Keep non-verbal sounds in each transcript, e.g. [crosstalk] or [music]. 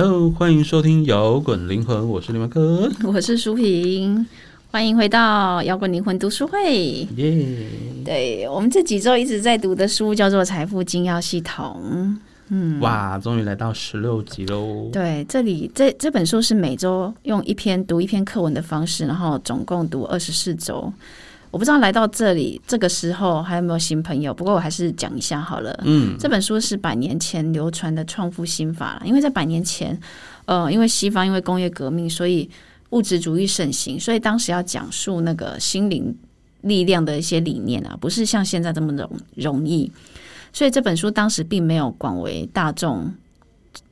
Hello，欢迎收听摇滚灵魂，我是林文科，[laughs] 我是舒萍，欢迎回到摇滚灵魂读书会。耶！对我们这几周一直在读的书叫做《财富精要系统》。嗯，哇，终于来到十六集喽！对，这里这这本书是每周用一篇读一篇课文的方式，然后总共读二十四周。我不知道来到这里这个时候还有没有新朋友，不过我还是讲一下好了。嗯，这本书是百年前流传的创富心法了，因为在百年前，呃，因为西方因为工业革命，所以物质主义盛行，所以当时要讲述那个心灵力量的一些理念啊，不是像现在这么容容易。所以这本书当时并没有广为大众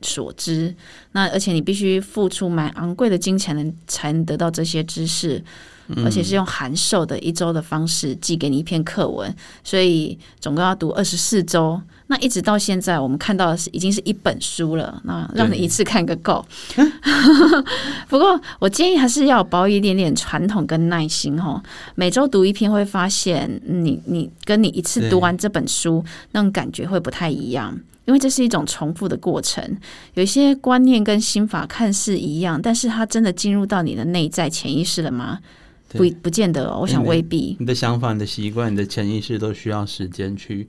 所知，那而且你必须付出蛮昂贵的金钱能才能得到这些知识。而且是用函授的一周的方式寄给你一篇课文，所以总共要读二十四周。那一直到现在，我们看到的是已经是一本书了。那让你一次看个够。[laughs] 不过我建议还是要保一点点传统跟耐心哦。每周读一篇，会发现你你跟你一次读完这本书那种感觉会不太一样，因为这是一种重复的过程。有一些观念跟心法看似一样，但是它真的进入到你的内在潜意识了吗？不不见得，我想未必。你的想法、你的习惯、你的潜意识都需要时间去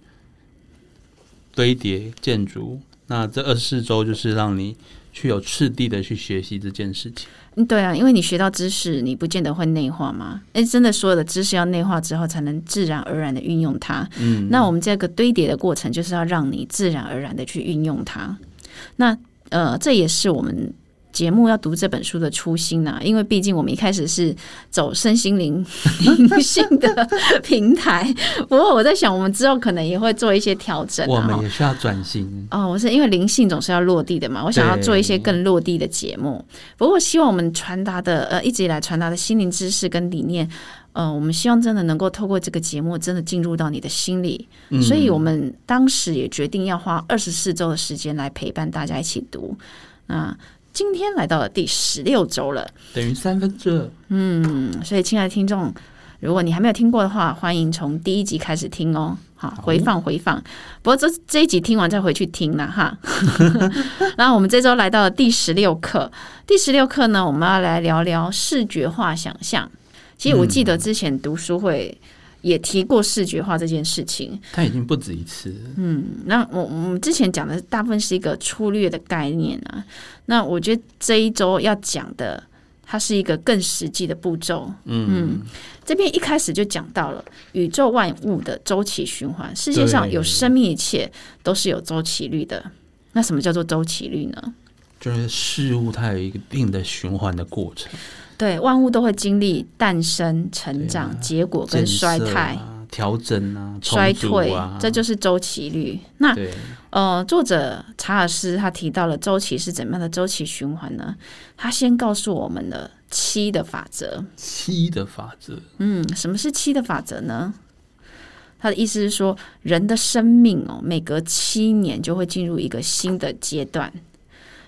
堆叠建筑。那这二十四周就是让你去有次第的去学习这件事情。嗯，对啊，因为你学到知识，你不见得会内化嘛。哎，真的，所有的知识要内化之后，才能自然而然的运用它。嗯，那我们这个堆叠的过程，就是要让你自然而然的去运用它。那呃，这也是我们。节目要读这本书的初心呢？因为毕竟我们一开始是走身心灵灵性的平台，不过我在想，我们之后可能也会做一些调整。我们也需要转型哦。我是因为灵性总是要落地的嘛，我想要做一些更落地的节目。不过，希望我们传达的呃，一直以来传达的心灵知识跟理念，呃，我们希望真的能够透过这个节目，真的进入到你的心里。所以我们当时也决定要花二十四周的时间来陪伴大家一起读啊。今天来到了第十六周了，等于三分之二。嗯，所以亲爱的听众，如果你还没有听过的话，欢迎从第一集开始听哦。好，回放回放。不过这这一集听完再回去听了哈。[laughs] 然后我们这周来到了第十六课，第十六课呢，我们要来聊聊视觉化想象。其实我记得之前读书会。也提过视觉化这件事情，他已经不止一次。嗯，那我我们之前讲的大部分是一个粗略的概念啊。那我觉得这一周要讲的，它是一个更实际的步骤。嗯，这边一开始就讲到了宇宙万物的周期循环，世界上有生命一切都是有周期率的。那什么叫做周期率呢？就是事物它有一个定的循环的过程。对，万物都会经历诞生、成长、结果跟衰态、调整啊、衰退啊，这就是周期率。那呃，作者查尔斯他提到了周期是怎么样的周期循环呢？他先告诉我们的七的法则。七的法则，嗯，什么是七的法则呢？他的意思是说，人的生命哦，每隔七年就会进入一个新的阶段。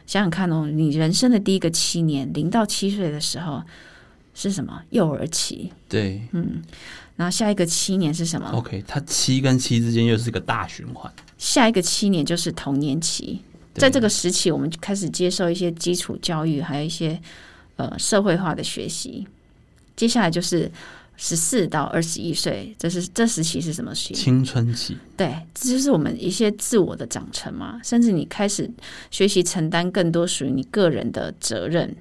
想想看哦，你人生的第一个七年，零到七岁的时候是什么？幼儿期。对，嗯，然后下一个七年是什么？OK，它七跟七之间又是一个大循环。下一个七年就是童年期，在这个时期，我们就开始接受一些基础教育，还有一些呃社会化的学习。接下来就是。十四到二十一岁，这是这时期是什么期？青春期。对，这就是我们一些自我的长成嘛，甚至你开始学习承担更多属于你个人的责任，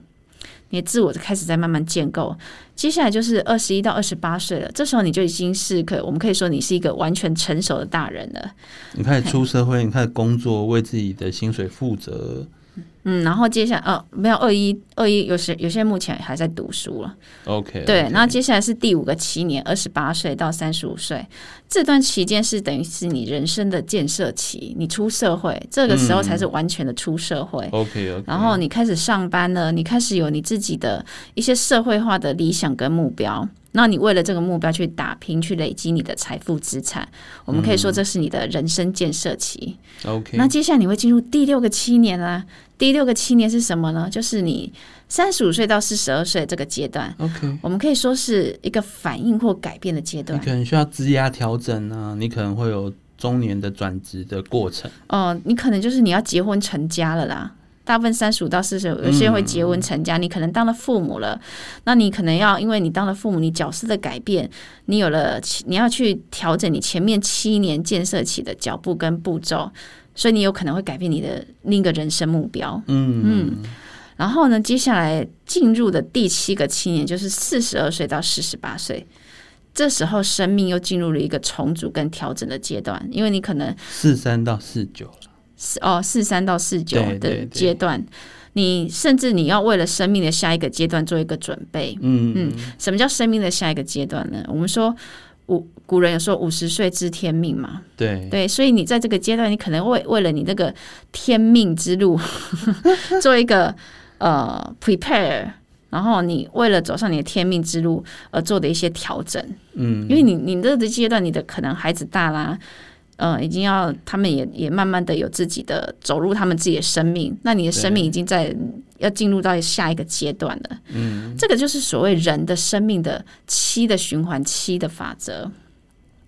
你的自我就开始在慢慢建构。接下来就是二十一到二十八岁了，这时候你就已经是可，我们可以说你是一个完全成熟的大人了。你开始出社会，你开始工作，为自己的薪水负责。嗯，然后接下来，呃，没有二一二一，有些有些目前还在读书了。OK，对，然后接下来是第五个七年，二十八岁到三十五岁这段期间是等于是你人生的建设期，你出社会这个时候才是完全的出社会。OK，然后你开始上班了，你开始有你自己的一些社会化的理想跟目标。那你为了这个目标去打拼，去累积你的财富资产，我们可以说这是你的人生建设期。OK，那接下来你会进入第六个七年啦。第六个七年是什么呢？就是你三十五岁到四十二岁这个阶段。OK，我们可以说是一个反应或改变的阶段。你可能需要枝压调整啊，你可能会有中年的转职的过程。哦，你可能就是你要结婚成家了啦。大部分三十五到四十，有些人会结婚成家，你可能当了父母了，那你可能要因为你当了父母，你角色的改变，你有了你要去调整你前面七年建设起的脚步跟步骤，所以你有可能会改变你的另一个人生目标。嗯嗯，然后呢，接下来进入的第七个七年就是四十二岁到四十八岁。这时候，生命又进入了一个重组跟调整的阶段，因为你可能四三到四九四哦，四三到四九的阶段，你甚至你要为了生命的下一个阶段做一个准备。嗯嗯，什么叫生命的下一个阶段呢？我们说五古人有说五十岁知天命嘛，对。对，所以你在这个阶段，你可能为为了你那个天命之路 [laughs] 做一个呃 prepare。然后你为了走上你的天命之路而做的一些调整，嗯，因为你你这个阶段，你的可能孩子大啦，呃，已经要他们也也慢慢的有自己的走入他们自己的生命，那你的生命已经在要进入到下一个阶段了，嗯，这个就是所谓人的生命的七的循环七的法则。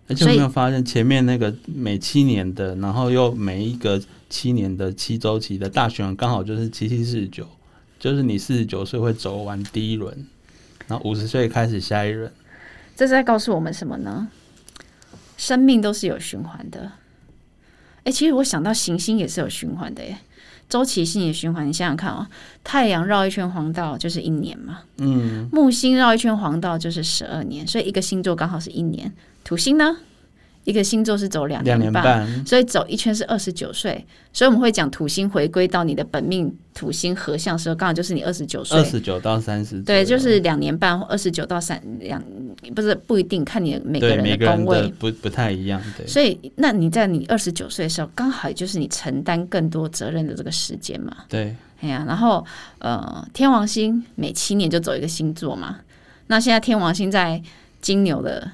而且有没有发现前面那个每七年的，然后又每一个七年的七周期的大循环，刚好就是七七四十九。就是你四十九岁会走完第一轮，然后五十岁开始下一轮。这是在告诉我们什么呢？生命都是有循环的。哎，其实我想到行星也是有循环的耶，周期性的循环。你想想看啊，太阳绕一圈黄道就是一年嘛，嗯，木星绕一圈黄道就是十二年，所以一个星座刚好是一年。土星呢？一个星座是走两年半，所以走一圈是二十九岁。所以我们会讲土星回归到你的本命土星合相时候，刚好就是你二十九岁，二十九到三十。对，就是两年半，二十九到三两，不是不一定看你每个人的宫位不不太一样。对，所以那你在你二十九岁的时候，刚好也就是你承担更多责任的这个时间嘛。对，哎呀，然后呃，天王星每七年就走一个星座嘛。那现在天王星在金牛的。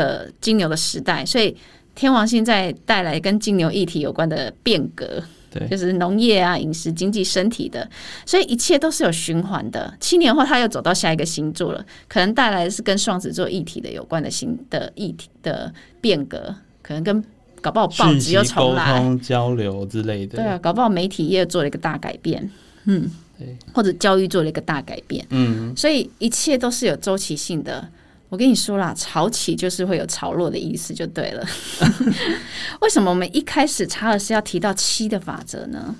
的金牛的时代，所以天王星在带来跟金牛议题有关的变革，对，就是农业啊、饮食、经济、身体的，所以一切都是有循环的。七年后，他又走到下一个星座了，可能带来的是跟双子座议题的有关的新的议题的变革，可能跟搞不好报纸又重来交流之类的，对啊，搞不好媒体业做了一个大改变，嗯，对，或者教育做了一个大改变，嗯，所以一切都是有周期性的。我跟你说啦，潮起就是会有潮落的意思，就对了。[laughs] 为什么我们一开始查尔斯要提到七的法则呢？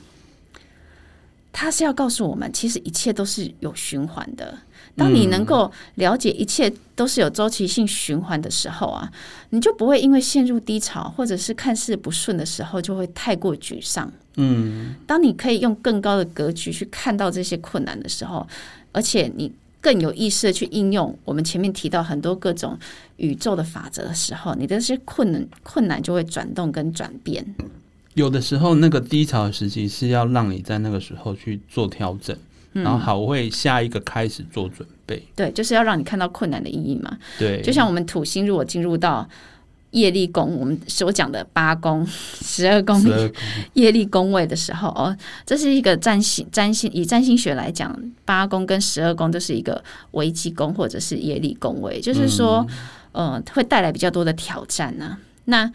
他是要告诉我们，其实一切都是有循环的。当你能够了解一切都是有周期性循环的时候啊，你就不会因为陷入低潮或者是看似不顺的时候，就会太过沮丧。嗯，当你可以用更高的格局去看到这些困难的时候，而且你。更有意识的去应用我们前面提到很多各种宇宙的法则的时候，你的这些困难困难就会转动跟转变。有的时候，那个低潮时期是要让你在那个时候去做调整，然后好为下一个开始做准备。对，就是要让你看到困难的意义嘛。对，就像我们土星如果进入到。业力宫，我们所讲的八宫、[laughs] 十二宫业力宫位的时候，哦，这是一个占星占星以占星学来讲，八宫跟十二宫都是一个危机宫或者是业力宫位，就是说，呃，会带来比较多的挑战呢。那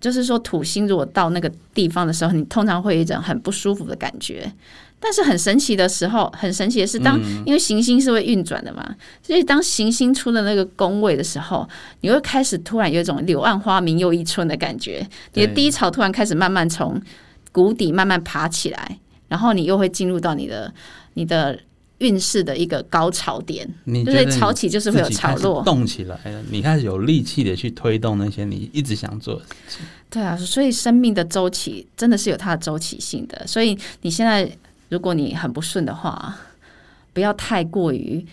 就是说，土星如果到那个地方的时候，你通常会有一种很不舒服的感觉。但是很神奇的时候，很神奇的是，当因为行星是会运转的嘛，所以当行星出的那个宫位的时候，你会开始突然有一种柳暗花明又一村的感觉，你的低潮突然开始慢慢从谷底慢慢爬起来，然后你又会进入到你的你的运势的一个高潮点。就是潮起就是会有潮落，动起来了，你开始有力气的去推动那些你一直想做的事情。对啊，所以生命的周期真的是有它的周期性的，所以你现在。如果你很不顺的话，不要太过于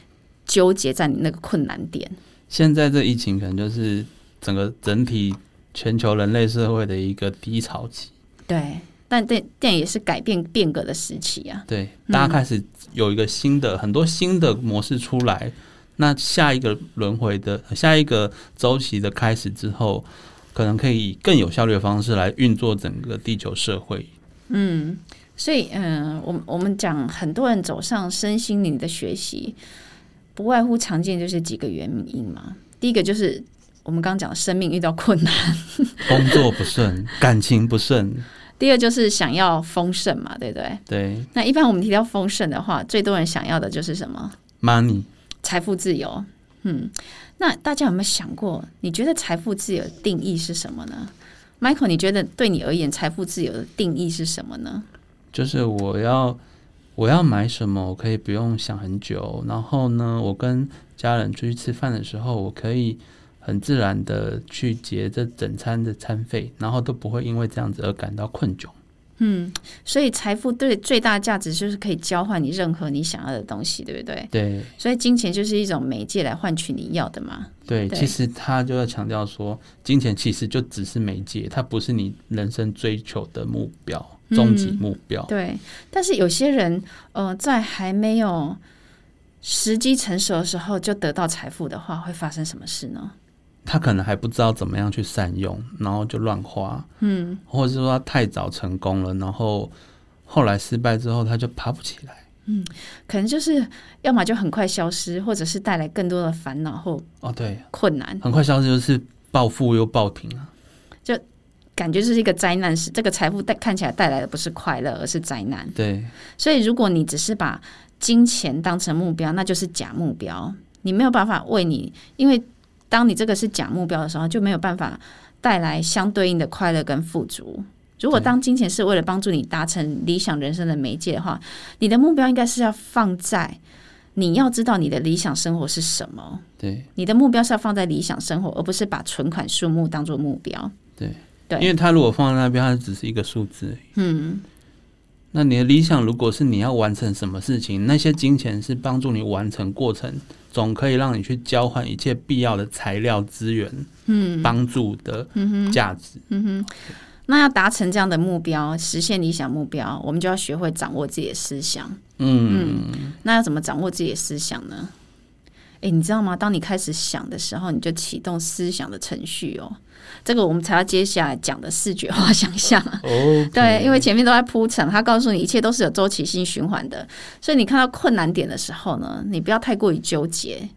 纠结在你那个困难点。现在这疫情可能就是整个整体全球人类社会的一个低潮期。对，但这但也是改变变革的时期啊。对，大家开始有一个新的很多新的模式出来，那下一个轮回的下一个周期的开始之后，可能可以以更有效率的方式来运作整个地球社会。嗯。所以，嗯，我我们讲很多人走上身心灵的学习，不外乎常见就是几个原因嘛。第一个就是我们刚刚讲，生命遇到困难，工作不顺，感情不顺，第二就是想要丰盛嘛，对不对？对。那一般我们提到丰盛的话，最多人想要的就是什么？money，财富自由。嗯，那大家有没有想过，你觉得财富自由的定义是什么呢？Michael，你觉得对你而言，财富自由的定义是什么呢？就是我要我要买什么，我可以不用想很久。然后呢，我跟家人出去吃饭的时候，我可以很自然的去结这整餐的餐费，然后都不会因为这样子而感到困窘。嗯，所以财富对最大价值就是可以交换你任何你想要的东西，对不对？对。所以金钱就是一种媒介来换取你要的嘛。对，其实他就要强调说，金钱其实就只是媒介，它不是你人生追求的目标、终极目标。对。但是有些人，呃，在还没有时机成熟的时候就得到财富的话，会发生什么事呢？他可能还不知道怎么样去善用，然后就乱花，嗯，或者是说他太早成功了，然后后来失败之后他就爬不起来，嗯，可能就是要么就很快消失，或者是带来更多的烦恼或哦对。困难，很快消失就是暴富又暴停啊，就感觉是一个灾难是这个财富带看起来带来的不是快乐，而是灾难，对，所以如果你只是把金钱当成目标，那就是假目标，你没有办法为你因为。当你这个是假目标的时候，就没有办法带来相对应的快乐跟富足。如果当金钱是为了帮助你达成理想人生的媒介的话，你的目标应该是要放在你要知道你的理想生活是什么。对，你的目标是要放在理想生活，而不是把存款数目当做目标。对，对，因为他如果放在那边，它只是一个数字。嗯，那你的理想如果是你要完成什么事情，那些金钱是帮助你完成过程。总可以让你去交换一切必要的材料资源，嗯，帮助的价值，嗯哼。那要达成这样的目标，实现理想目标，我们就要学会掌握自己的思想，嗯。那要怎么掌握自己的思想呢？哎，你知道吗？当你开始想的时候，你就启动思想的程序哦。这个我们才要接下来讲的视觉化想象。哦，对，因为前面都在铺陈，他告诉你一切都是有周期性循环的，所以你看到困难点的时候呢，你不要太过于纠结，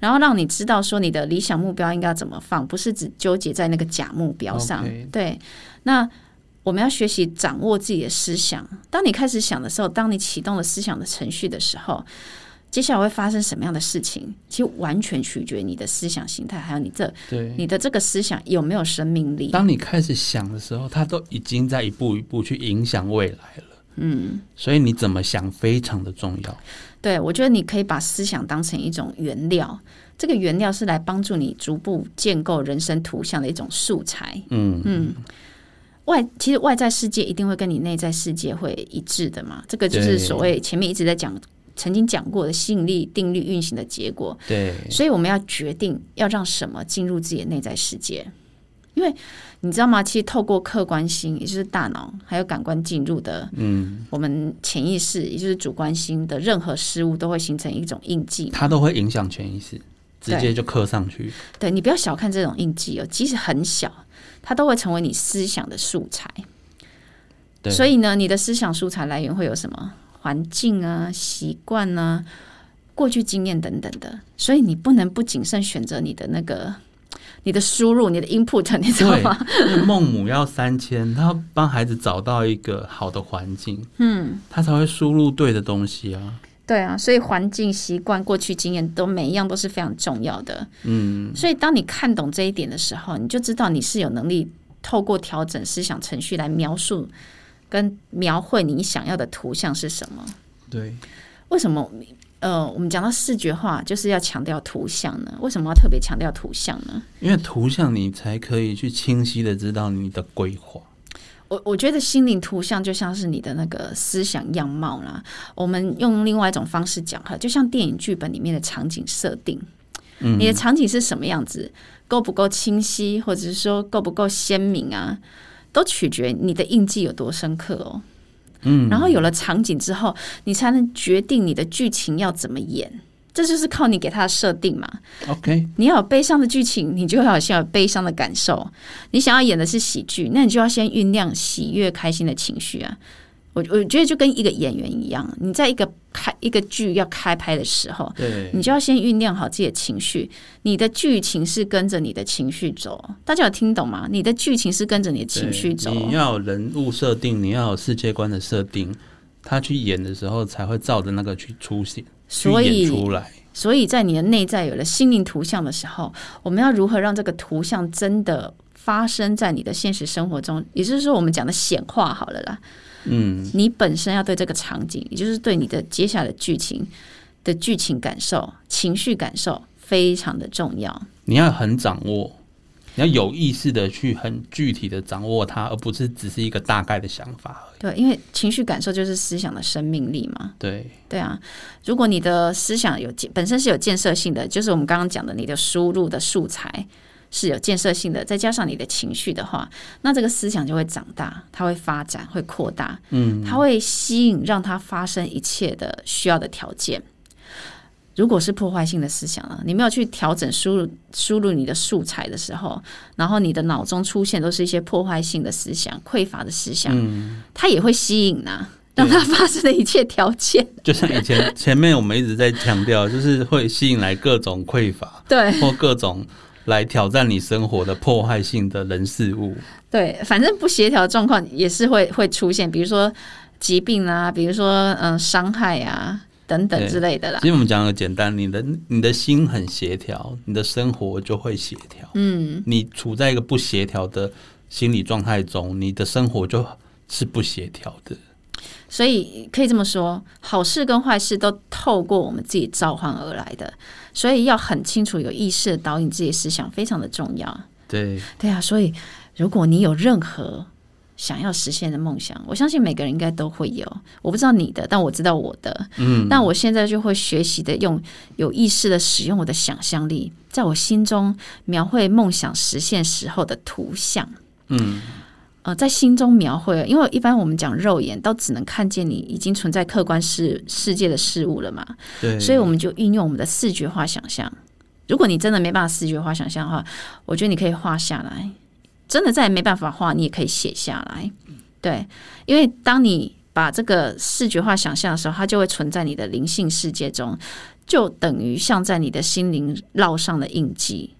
然后让你知道说你的理想目标应该怎么放，不是只纠结在那个假目标上。对，那我们要学习掌握自己的思想。当你开始想的时候，当你启动了思想的程序的时候。接下来会发生什么样的事情？其实完全取决于你的思想形态，还有你这对你的这个思想有没有生命力。当你开始想的时候，它都已经在一步一步去影响未来了。嗯，所以你怎么想非常的重要。对，我觉得你可以把思想当成一种原料，这个原料是来帮助你逐步建构人生图像的一种素材。嗯嗯，外其实外在世界一定会跟你内在世界会一致的嘛？这个就是所谓前面一直在讲。曾经讲过的吸引力定律运行的结果，对，所以我们要决定要让什么进入自己的内在世界，因为你知道吗？其实透过客观心，也就是大脑还有感官进入的，嗯，我们潜意识，也就是主观心的任何事物，都会形成一种印记，它都会影响潜意识，直接就刻上去。对你不要小看这种印记哦，即使很小，它都会成为你思想的素材。所以呢，你的思想素材来源会有什么？环境啊，习惯啊，过去经验等等的，所以你不能不谨慎选择你的那个你的输入，你的 input，[laughs] 你知道吗？孟母要三千，他要帮孩子找到一个好的环境，嗯，他才会输入对的东西啊。对啊，所以环境、习惯、过去经验都每一样都是非常重要的。嗯，所以当你看懂这一点的时候，你就知道你是有能力透过调整思想程序来描述。跟描绘你想要的图像是什么？对，为什么？呃，我们讲到视觉化，就是要强调图像呢？为什么要特别强调图像呢？因为图像你才可以去清晰的知道你的规划。我我觉得心灵图像就像是你的那个思想样貌啦。我们用另外一种方式讲哈，就像电影剧本里面的场景设定，嗯，你的场景是什么样子，够不够清晰，或者是说够不够鲜明啊？都取决你的印记有多深刻哦，嗯，然后有了场景之后，你才能决定你的剧情要怎么演，这就是靠你给他的设定嘛。OK，你要有悲伤的剧情，你就要先有悲伤的感受；你想要演的是喜剧，那你就要先酝酿喜悦、开心的情绪啊。我我觉得就跟一个演员一样，你在一个开一个剧要开拍的时候，对，你就要先酝酿好自己的情绪，你的剧情是跟着你的情绪走。大家有听懂吗？你的剧情是跟着你的情绪走。你要有人物设定，你要有世界观的设定，他去演的时候才会照着那个去出现，所以出来。所以在你的内在有了心灵图像的时候，我们要如何让这个图像真的发生在你的现实生活中？也就是说，我们讲的显化好了啦。嗯，你本身要对这个场景，也就是对你的接下来的剧情的剧情感受、情绪感受非常的重要。你要很掌握，你要有意识的去很具体的掌握它，而不是只是一个大概的想法而已。对，因为情绪感受就是思想的生命力嘛。对，对啊，如果你的思想有本身是有建设性的，就是我们刚刚讲的，你的输入的素材。是有建设性的，再加上你的情绪的话，那这个思想就会长大，它会发展，会扩大，嗯，它会吸引让它发生一切的需要的条件。如果是破坏性的思想呢，你没有去调整输入输入你的素材的时候，然后你的脑中出现都是一些破坏性的思想、匮乏的思想，嗯，它也会吸引呐，让它发生的一切条件。就像以前前面我们一直在强调，就是会吸引来各种匮乏，对，或各种。来挑战你生活的破坏性的人事物，对，反正不协调状况也是会会出现，比如说疾病啊，比如说嗯伤害啊等等之类的啦。其实我们讲个简单，你的你的心很协调，你的生活就会协调。嗯，你处在一个不协调的心理状态中，你的生活就是不协调的。所以可以这么说，好事跟坏事都透过我们自己召唤而来的，所以要很清楚、有意识的导引自己的思想，非常的重要。对，对啊。所以，如果你有任何想要实现的梦想，我相信每个人应该都会有。我不知道你的，但我知道我的。嗯，那我现在就会学习的用有意识的使用我的想象力，在我心中描绘梦想实现时候的图像。嗯。呃，在心中描绘，因为一般我们讲肉眼都只能看见你已经存在客观世世界的事物了嘛，对，所以我们就运用我们的视觉化想象。如果你真的没办法视觉化想象的话，我觉得你可以画下来。真的再也没办法画，你也可以写下来。对，因为当你把这个视觉化想象的时候，它就会存在你的灵性世界中，就等于像在你的心灵烙上的印记，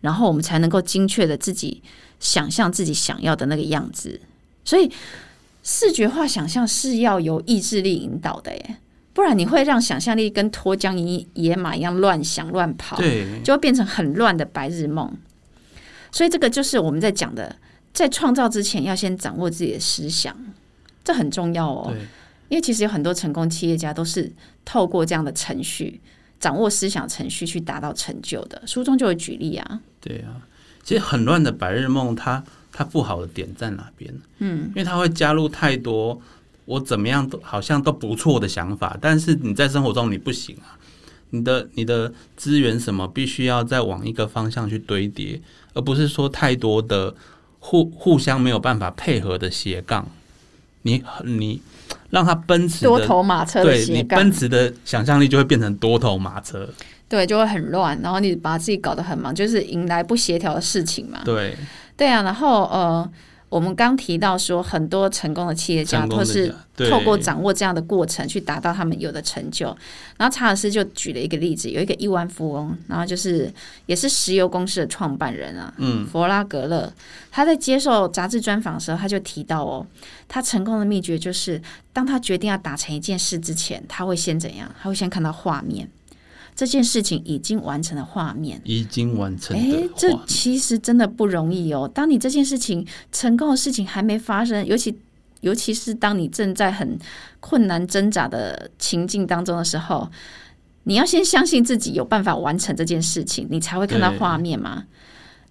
然后我们才能够精确的自己。想象自己想要的那个样子，所以视觉化想象是要由意志力引导的耶，不然你会让想象力跟脱缰野野马一样乱想乱跑，对，就会变成很乱的白日梦。所以这个就是我们在讲的，在创造之前要先掌握自己的思想，这很重要哦。因为其实有很多成功企业家都是透过这样的程序，掌握思想程序去达到成就的。书中就有举例啊，对啊。其实很乱的白日梦，它它不好的点在哪边？嗯，因为它会加入太多我怎么样都好像都不错的想法，但是你在生活中你不行啊，你的你的资源什么必须要再往一个方向去堆叠，而不是说太多的互互相没有办法配合的斜杠，你你让它奔驰多头马车，对你奔驰的想象力就会变成多头马车。对，就会很乱，然后你把自己搞得很忙，就是迎来不协调的事情嘛。对，对啊。然后呃，我们刚提到说，很多成功的企业家都是透过掌握这样的过程去达到他们有的成就。然后查尔斯就举了一个例子，有一个亿万富翁，然后就是也是石油公司的创办人啊，嗯，弗拉格勒，他在接受杂志专访的时候，他就提到哦，他成功的秘诀就是，当他决定要达成一件事之前，他会先怎样？他会先看到画面。这件事情已经完成了画面，已经完成。哎，这其实真的不容易哦。当你这件事情成功的事情还没发生，尤其尤其是当你正在很困难挣扎的情境当中的时候，你要先相信自己有办法完成这件事情，你才会看到画面嘛。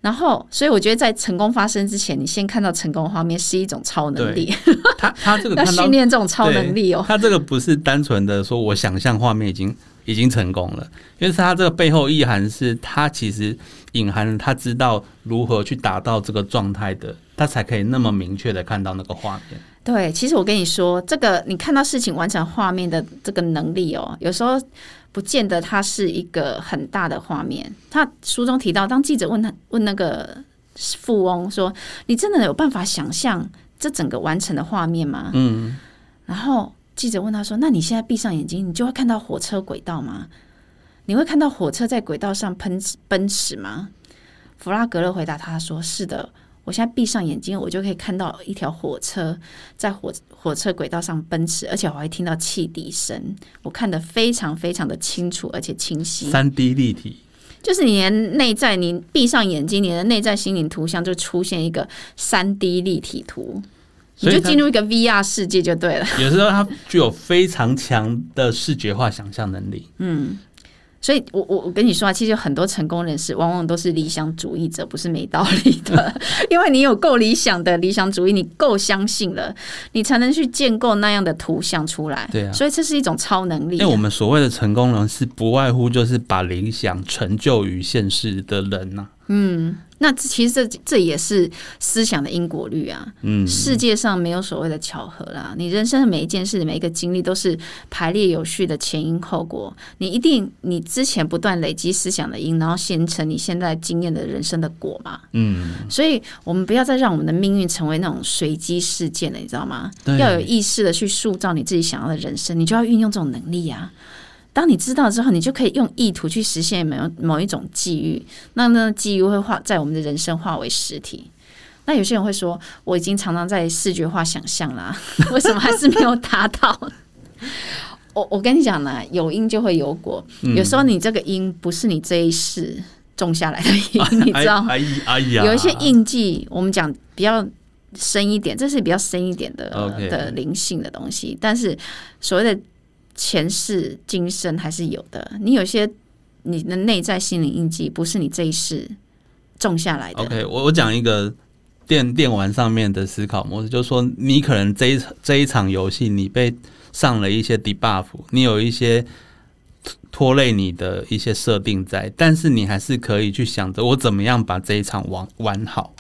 然后，所以我觉得在成功发生之前，你先看到成功画面是一种超能力。他 [laughs] 他这个要训练这种超能力哦。他这个不是单纯的说我想象画面已经。已经成功了，因为是他这个背后意涵是他其实隐含了他知道如何去达到这个状态的，他才可以那么明确的看到那个画面。对，其实我跟你说，这个你看到事情完成画面的这个能力哦，有时候不见得它是一个很大的画面。他书中提到，当记者问他问那个富翁说：“你真的有办法想象这整个完成的画面吗？”嗯。然后记者问他说：“那你现在闭上眼睛，你就会看到火车轨道吗？你会看到火车在轨道上奔奔驰吗？”弗拉格勒回答他说：“是的，我现在闭上眼睛，我就可以看到一条火车在火火车轨道上奔驰，而且我还听到汽笛声，我看得非常非常的清楚而且清晰，三 D 立体。”就是你的内在，你闭上眼睛，你的内在心灵图像就出现一个三 D 立体图，你就进入一个 VR 世界就对了。有时候它具有非常强的视觉化想象能力。嗯。所以，我我我跟你说啊，其实很多成功人士往往都是理想主义者，不是没道理的。[laughs] 因为你有够理想的理想主义，你够相信了，你才能去建构那样的图像出来。对啊，所以这是一种超能力。因为我们所谓的成功人士，不外乎就是把理想成就于现实的人呐。嗯。那其实这这也是思想的因果律啊。嗯，世界上没有所谓的巧合啦。你人生的每一件事、每一个经历都是排列有序的前因后果。你一定你之前不断累积思想的因，然后形成你现在经验的人生的果嘛。嗯，所以我们不要再让我们的命运成为那种随机事件了，你知道吗？要有意识的去塑造你自己想要的人生，你就要运用这种能力呀。当你知道之后，你就可以用意图去实现某某一种际遇，那那际遇会化在我们的人生化为实体。那有些人会说，我已经常常在视觉化想象啦，[laughs] 为什么还是没有达到？[laughs] 我我跟你讲呢，有因就会有果，有时候你这个因不是你这一世种下来的因，[laughs] 你知道吗？有一些印记，我们讲比较深一点，这是比较深一点的的灵性的东西，但是所谓的。前世今生还是有的，你有些你的内在心灵印记不是你这一世种下来的。OK，我我讲一个电电玩上面的思考模式，就是说你可能这一这一场游戏你被上了一些 debuff，你有一些拖累你的一些设定在，但是你还是可以去想着我怎么样把这一场玩玩好。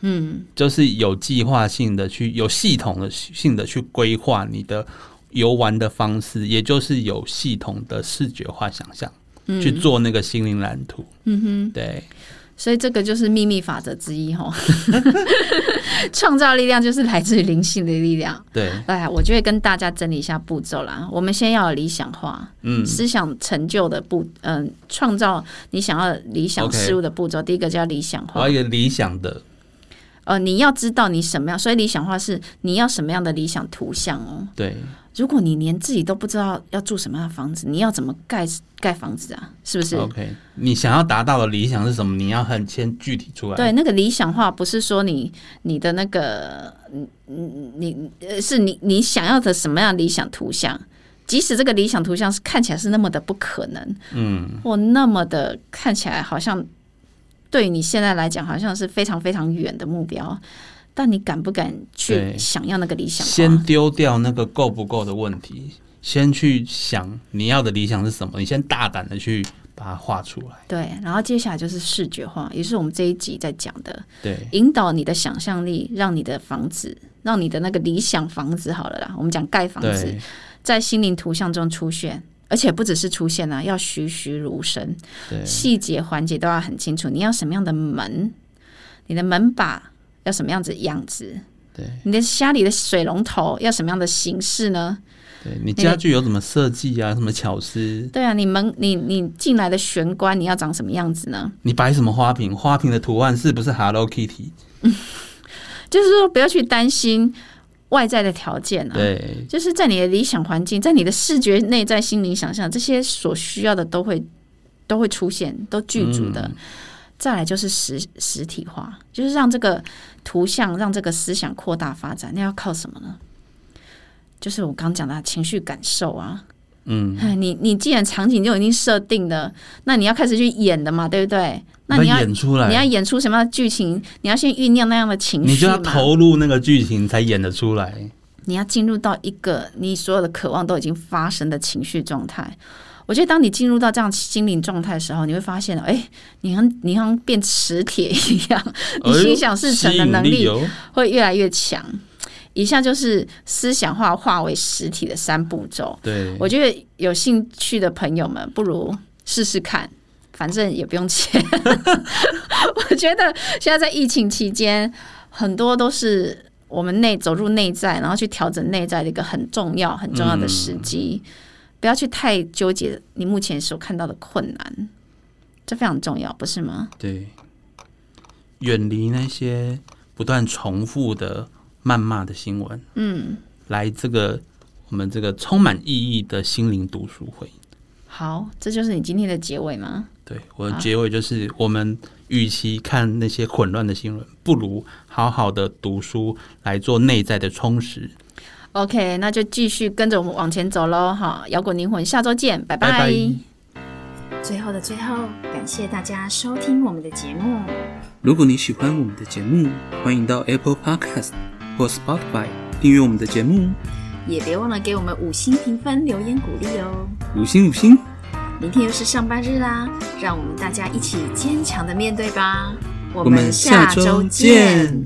嗯，就是有计划性的去有系统的性的去规划你的。游玩的方式，也就是有系统的视觉化想象，去做那个心灵蓝图。嗯哼，对，所以这个就是秘密法则之一哈。[laughs] 创造力量就是来自于灵性的力量。对，哎，我就会跟大家整理一下步骤啦。我们先要有理想化，嗯，思想成就的步，嗯，创造你想要理想事物的步骤。第一个叫理想化，一个理想的。呃，你要知道你什么样，所以理想化是你要什么样的理想图像哦。对。如果你连自己都不知道要住什么样的房子，你要怎么盖盖房子啊？是不是？OK，你想要达到的理想是什么？你要很先具体出来。对，那个理想化不是说你你的那个，你你呃，是你你想要的什么样理想图像？即使这个理想图像是看起来是那么的不可能，嗯，或那么的看起来好像对你现在来讲好像是非常非常远的目标。但你敢不敢去想要那个理想？先丢掉那个够不够的问题，先去想你要的理想是什么。你先大胆的去把它画出来。对，然后接下来就是视觉化，也是我们这一集在讲的。对，引导你的想象力，让你的房子，让你的那个理想房子好了啦。我们讲盖房子，在心灵图像中出现，而且不只是出现啊，要栩栩如生，细节环节都要很清楚。你要什么样的门？你的门把。要什么样子样子？对，你的家里的水龙头要什么样的形式呢？对你家具有什么设计啊？什么巧思？对啊，你门你你进来的玄关你要长什么样子呢？你摆什么花瓶？花瓶的图案是不是 Hello Kitty？[laughs] 就是说不要去担心外在的条件啊，对，就是在你的理想环境，在你的视觉内在心灵想象，这些所需要的都会都会出现，都具足的。再来就是实实体化，就是让这个图像、让这个思想扩大发展。那要靠什么呢？就是我刚讲的情绪感受啊。嗯，你你既然场景就已经设定了，那你要开始去演的嘛，对不对？那你要演出来，你要演出什么样的剧情？你要先酝酿那样的情绪，你就要投入那个剧情才演得出来。你要进入到一个你所有的渴望都已经发生的情绪状态。我觉得，当你进入到这样心灵状态的时候，你会发现，哎，你像你像变磁铁一样，你心想事成的能力会越来越强。以下就是思想化化为实体的三步骤。对，我觉得有兴趣的朋友们，不如试试看，反正也不用钱。[laughs] 我觉得现在在疫情期间，很多都是我们内走入内在，然后去调整内在的一个很重要、很重要的时机。不要去太纠结你目前所看到的困难，这非常重要，不是吗？对，远离那些不断重复的谩骂的新闻。嗯，来这个我们这个充满意义的心灵读书会。好，这就是你今天的结尾吗？对，我的结尾就是我们与其看那些混乱的新闻，不如好好的读书来做内在的充实。OK，那就继续跟着我们往前走喽，哈！摇滚灵魂，下周见，拜拜。最后的最后，感谢大家收听我们的节目。如果你喜欢我们的节目，欢迎到 Apple Podcast 或 Spotify 订阅我们的节目，也别忘了给我们五星评分、留言鼓励哦。五星五星！明天又是上班日啦，让我们大家一起坚强的面对吧。我们下周见。